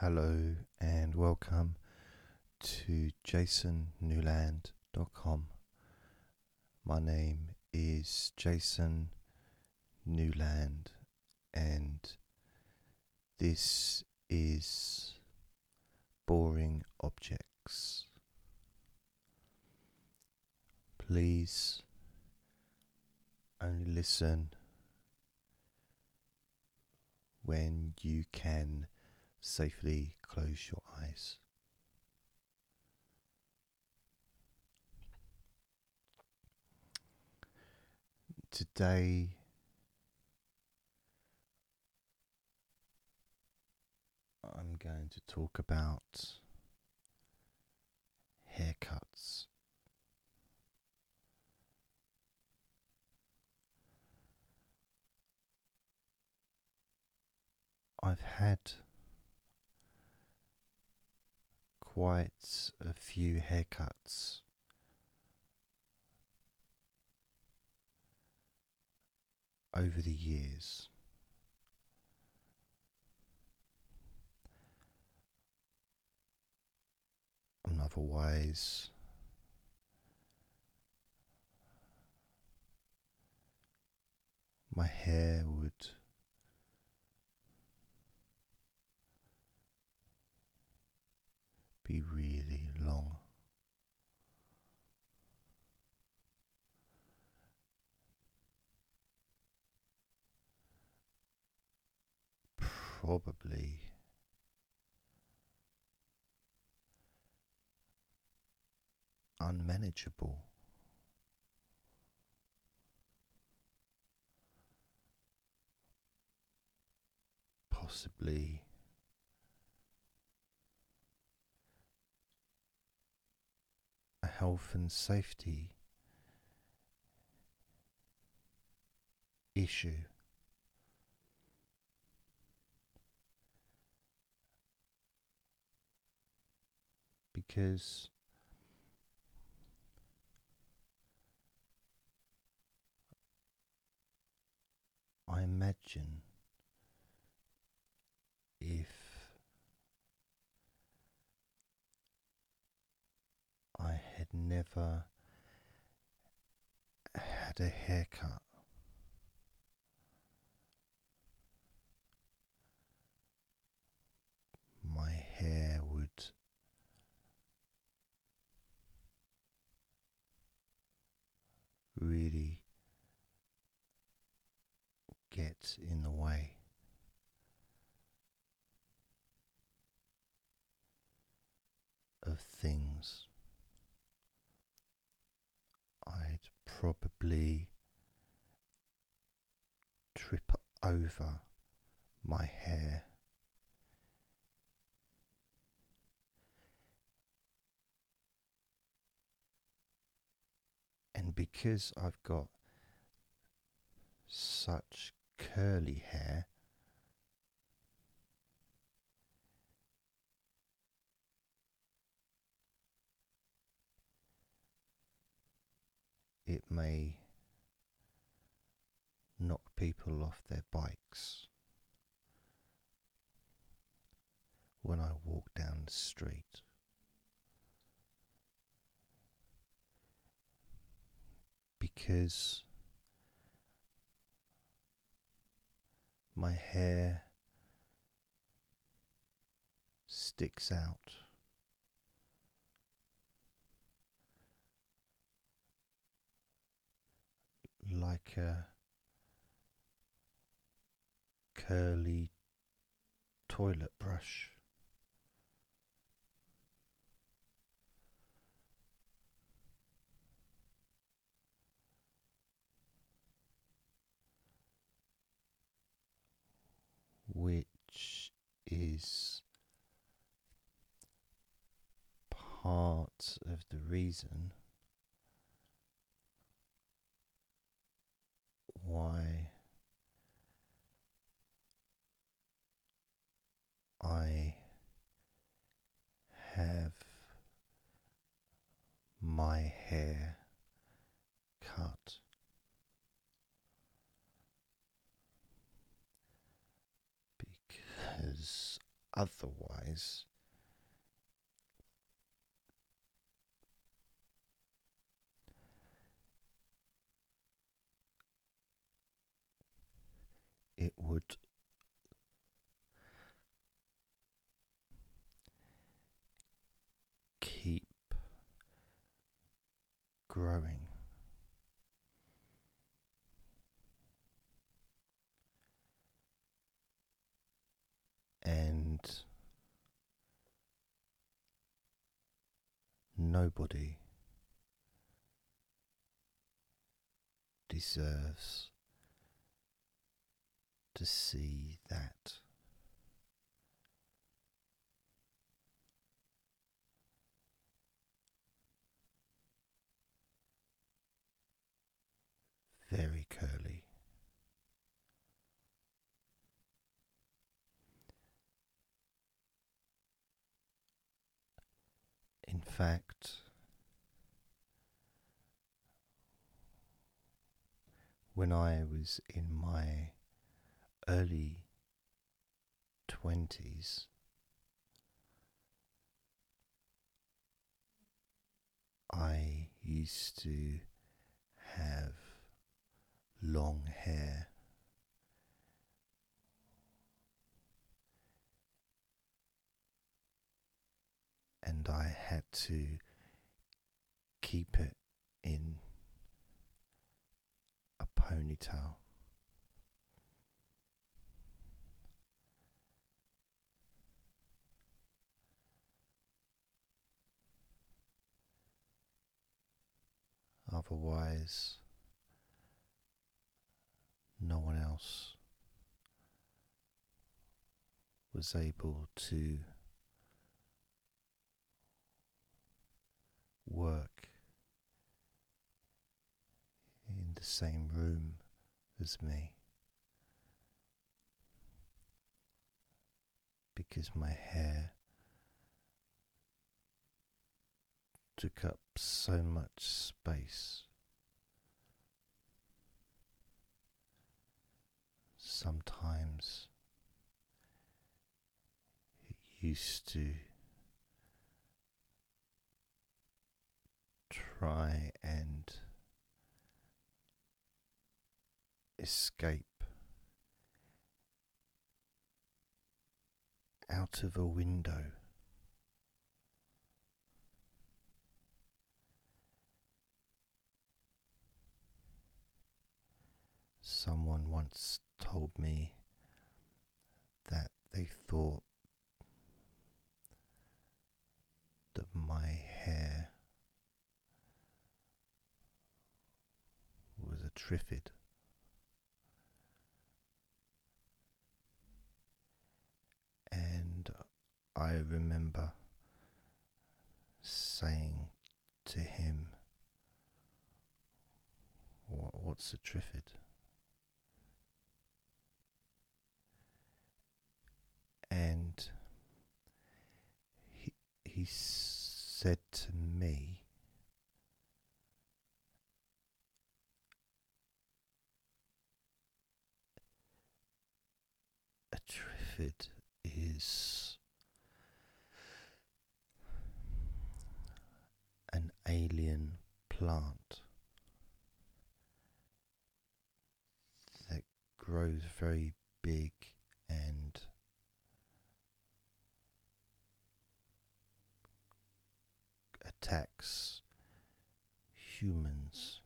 Hello and welcome to jasonnewland.com. My name is Jason Newland and this is Boring Objects. Please only listen when you can safely close your eyes. Today, I'm going to talk about haircuts. I've had quite a few haircuts over the years. Otherwise, my hair would be really long. Probably unmanageable. Possibly a health and safety issue. Because I imagine if I had never had a haircut. My hair would really get in the way. Of things probably trip over my hair. And because I've got such curly hair, it may knock people off their bikes when I walk down the street. Because my hair sticks out like a curly toilet brush. Which is part of the reason why I have my hair cut. Because otherwise, it would keep growing. And nobody deserves to see that. Very curly. In fact, when I was in my early twenties, I used to have long hair. And I had to keep it in a ponytail. Otherwise, no one else was able to work in the same room as me. Because my hair took up so much space. Sometimes it used to try and escape out of a window. Someone once told me that they thought that my hair was a triffid. And I remember saying to him, What's a And he, he said to me, a triffid is an alien plant that grows very big and attacks humans.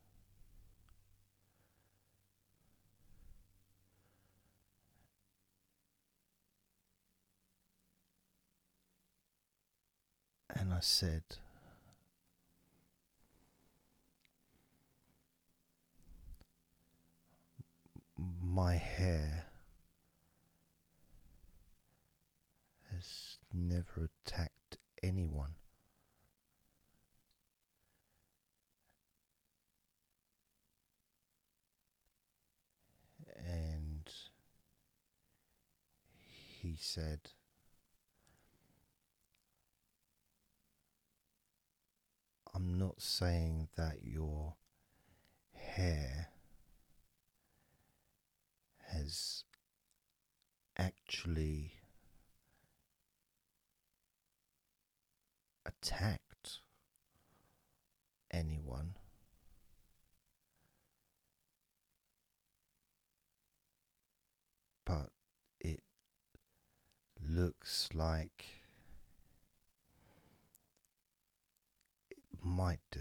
And I said, My hair has never attacked anyone. said, I'm not saying that your hair has actually attacked anyone. Looks like it might do.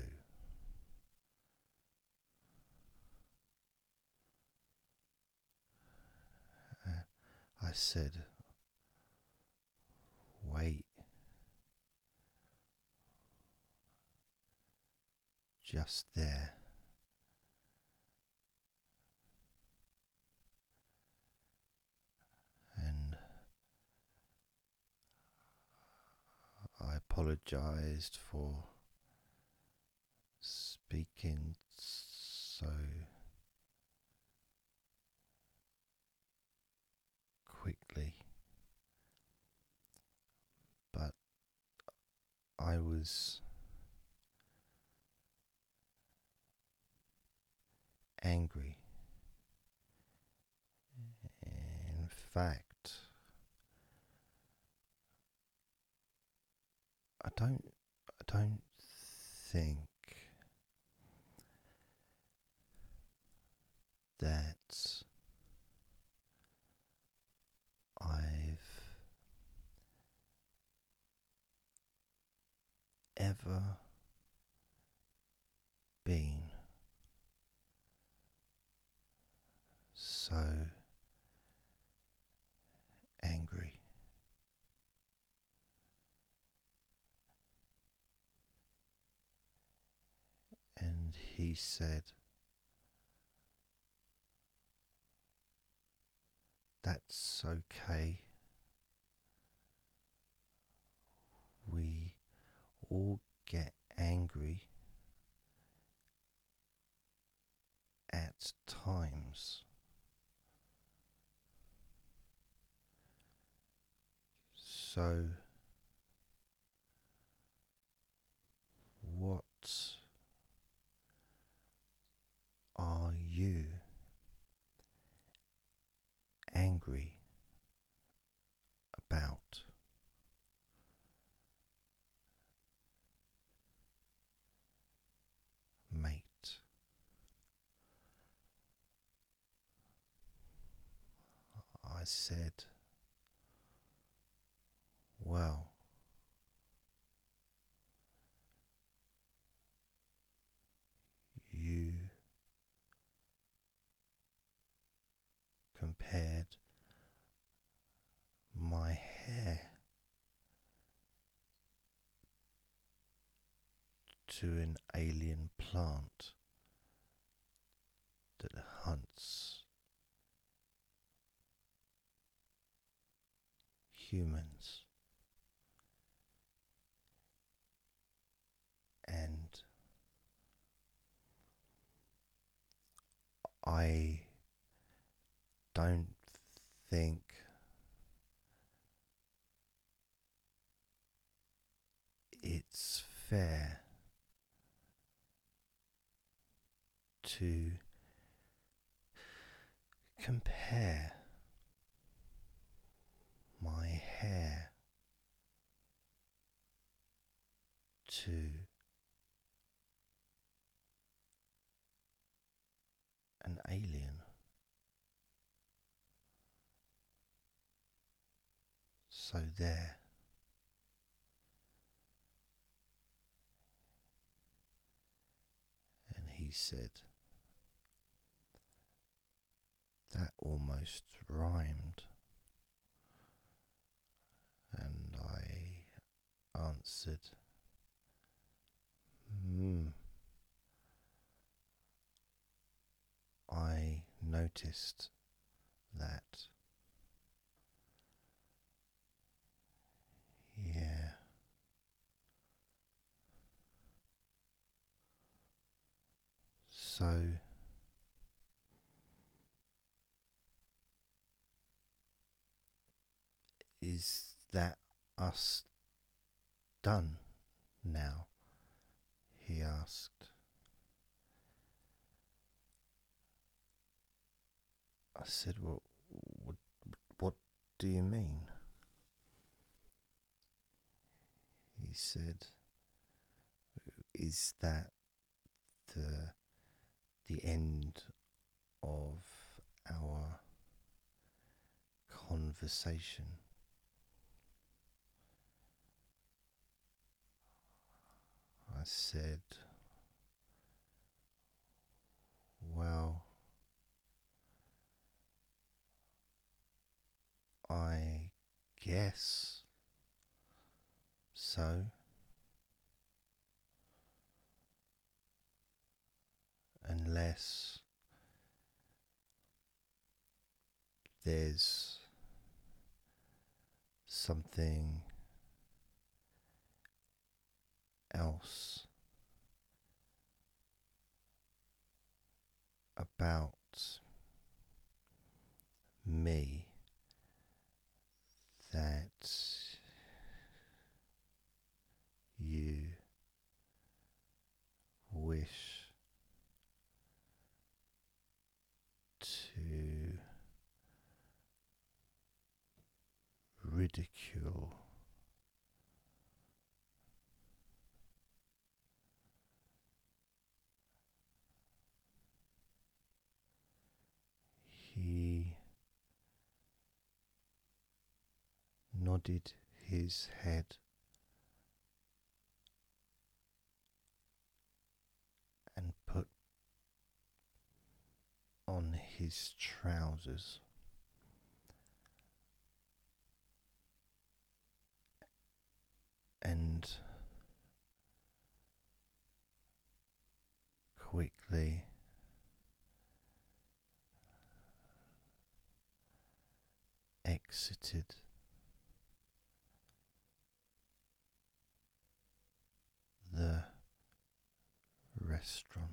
Uh, I said, wait. Just there. Apologized for speaking so quickly, but I was angry. In fact, I don't I don't think that I've ever been so angry. And he said, That's okay. We all get angry at times. So, what are you angry about? Mate, I said, Well, you compared my hair to an alien plant that hunts humans. And I don't think it's fair to compare my hair to an alien. So there. And he said, That almost rhymed. And I answered, Hmm. I noticed that. Yeah. So is that us done now? He asked. I said, "What? What, what do you mean?" He said, is that the the end of our conversation. I said, Well, I guess so. Unless there's something else about me that you wish to ridicule. He nodded his head. And put on his trousers. And quickly exited the restaurant.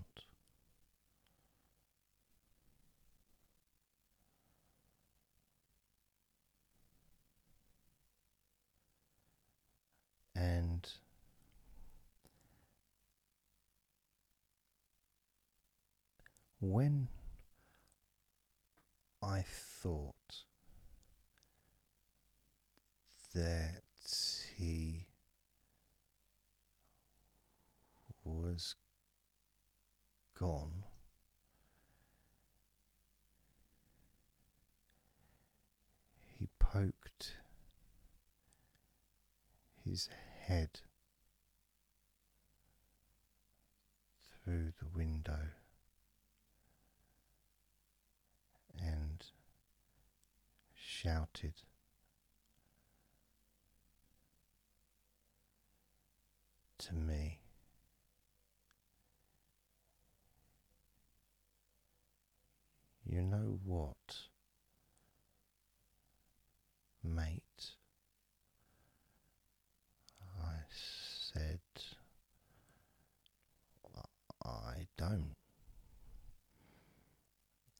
And when I thought that he was gone. He poked his head through the window and shouted. To me, you know what, mate? I said, I don't.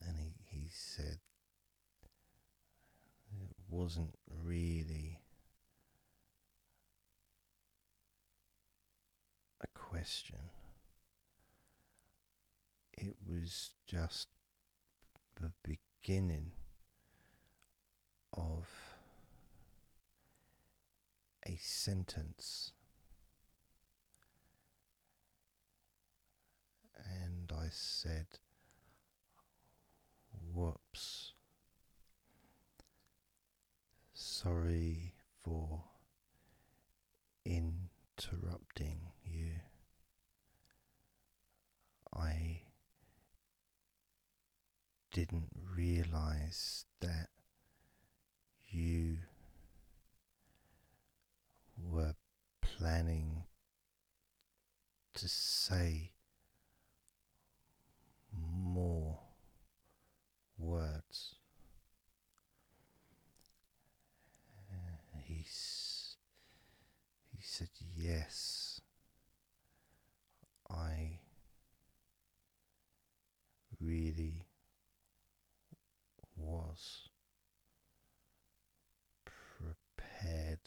And he, he said, it wasn't really a question, it was just the beginning of a sentence. And I said, Whoops. Sorry for interrupting you. I didn't realize that you were planning to say more words. he, he said, Yes, I really was prepared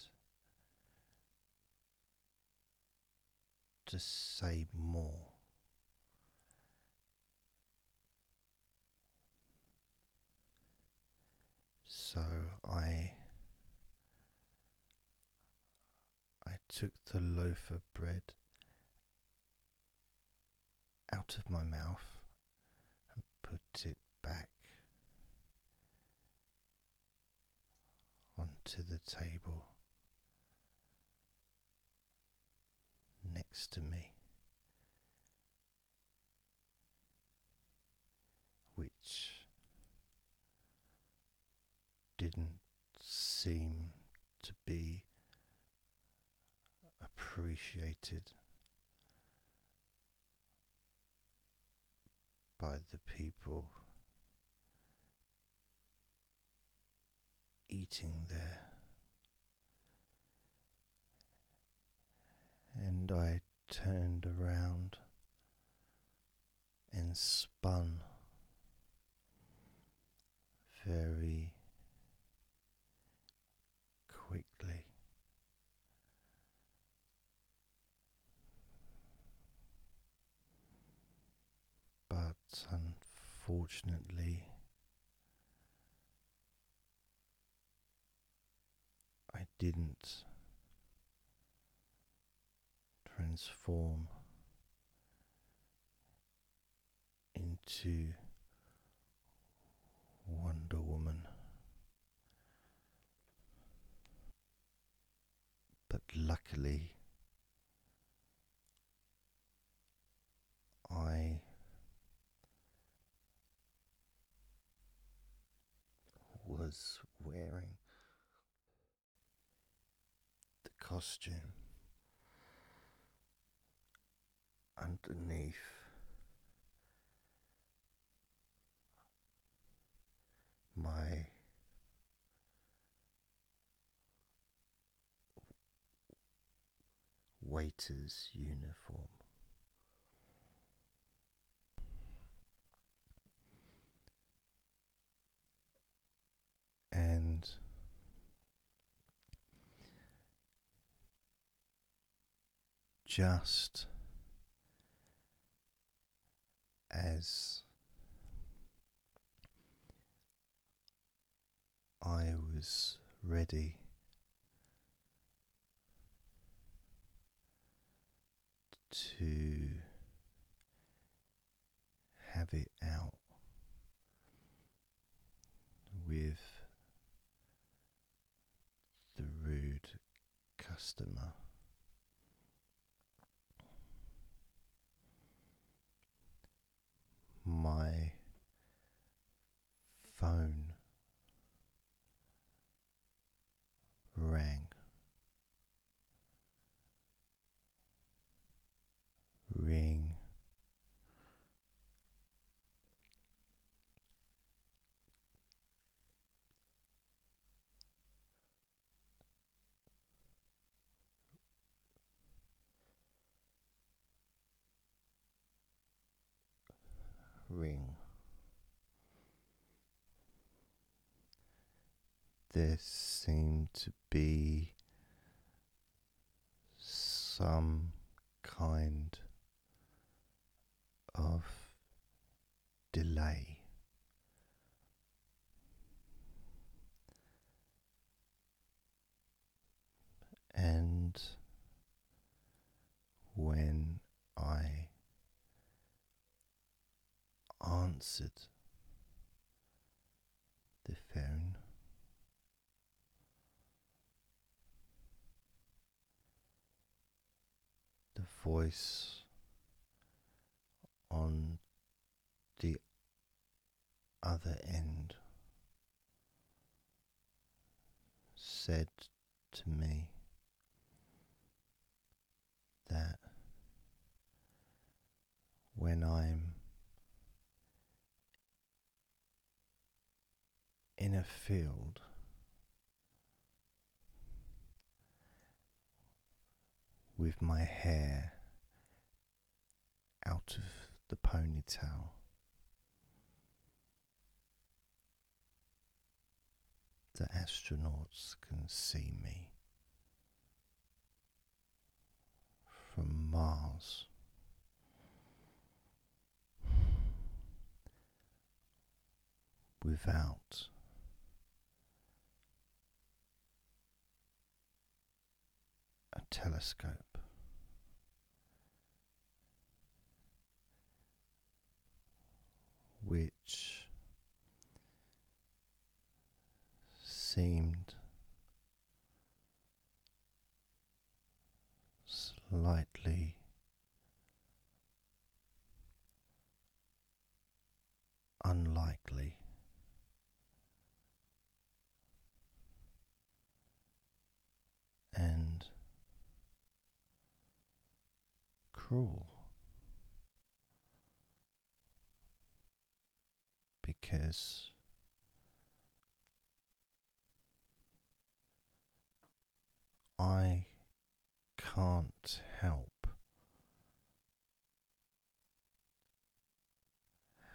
to say more. So I I took the loaf of bread out of my mouth and put it back onto the table next to me, which didn't seem to be appreciated by the people eating there. And I turned around and spun very quickly. But unfortunately, I didn't transform into Wonder Woman. But luckily, I was wearing the costume underneath my waiter's uniform. And just as I was ready to have it out with the rude customer. My phone There seemed to be some kind of delay. And when I answered the phone, the voice on the other end said to me that when I'm in a field with my hair out of the ponytail. The astronauts can see me from Mars. Without a telescope. which seemed slightly unlikely. And cruel because I can't help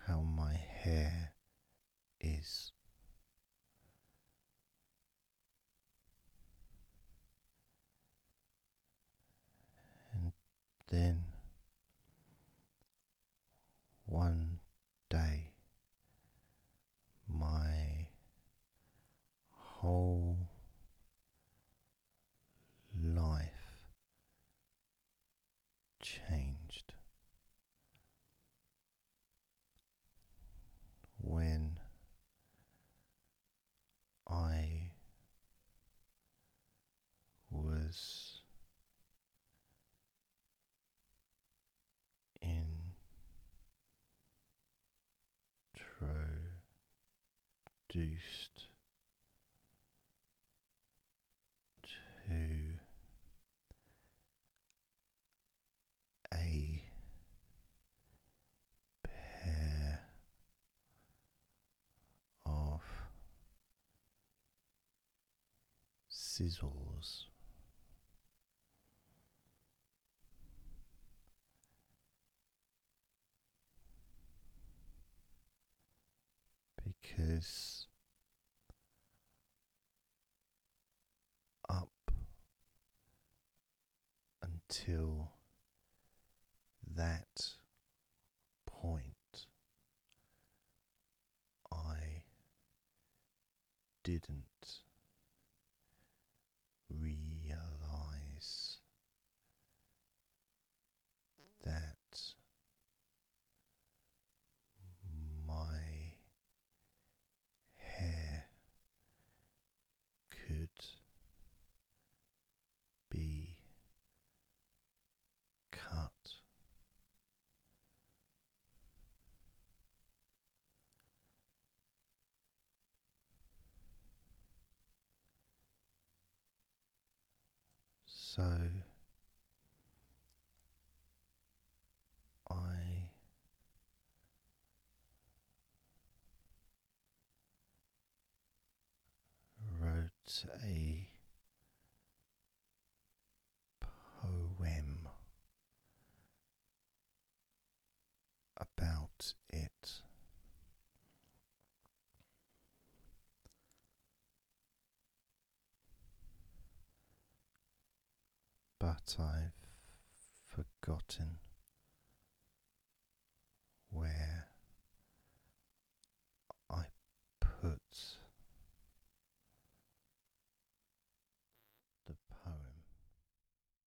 how my hair is. And then one day my whole life changed when I was introduced to a pair of scissors. Because up until that point, I didn't realize that my hair could be cut. So I wrote a that I've forgotten where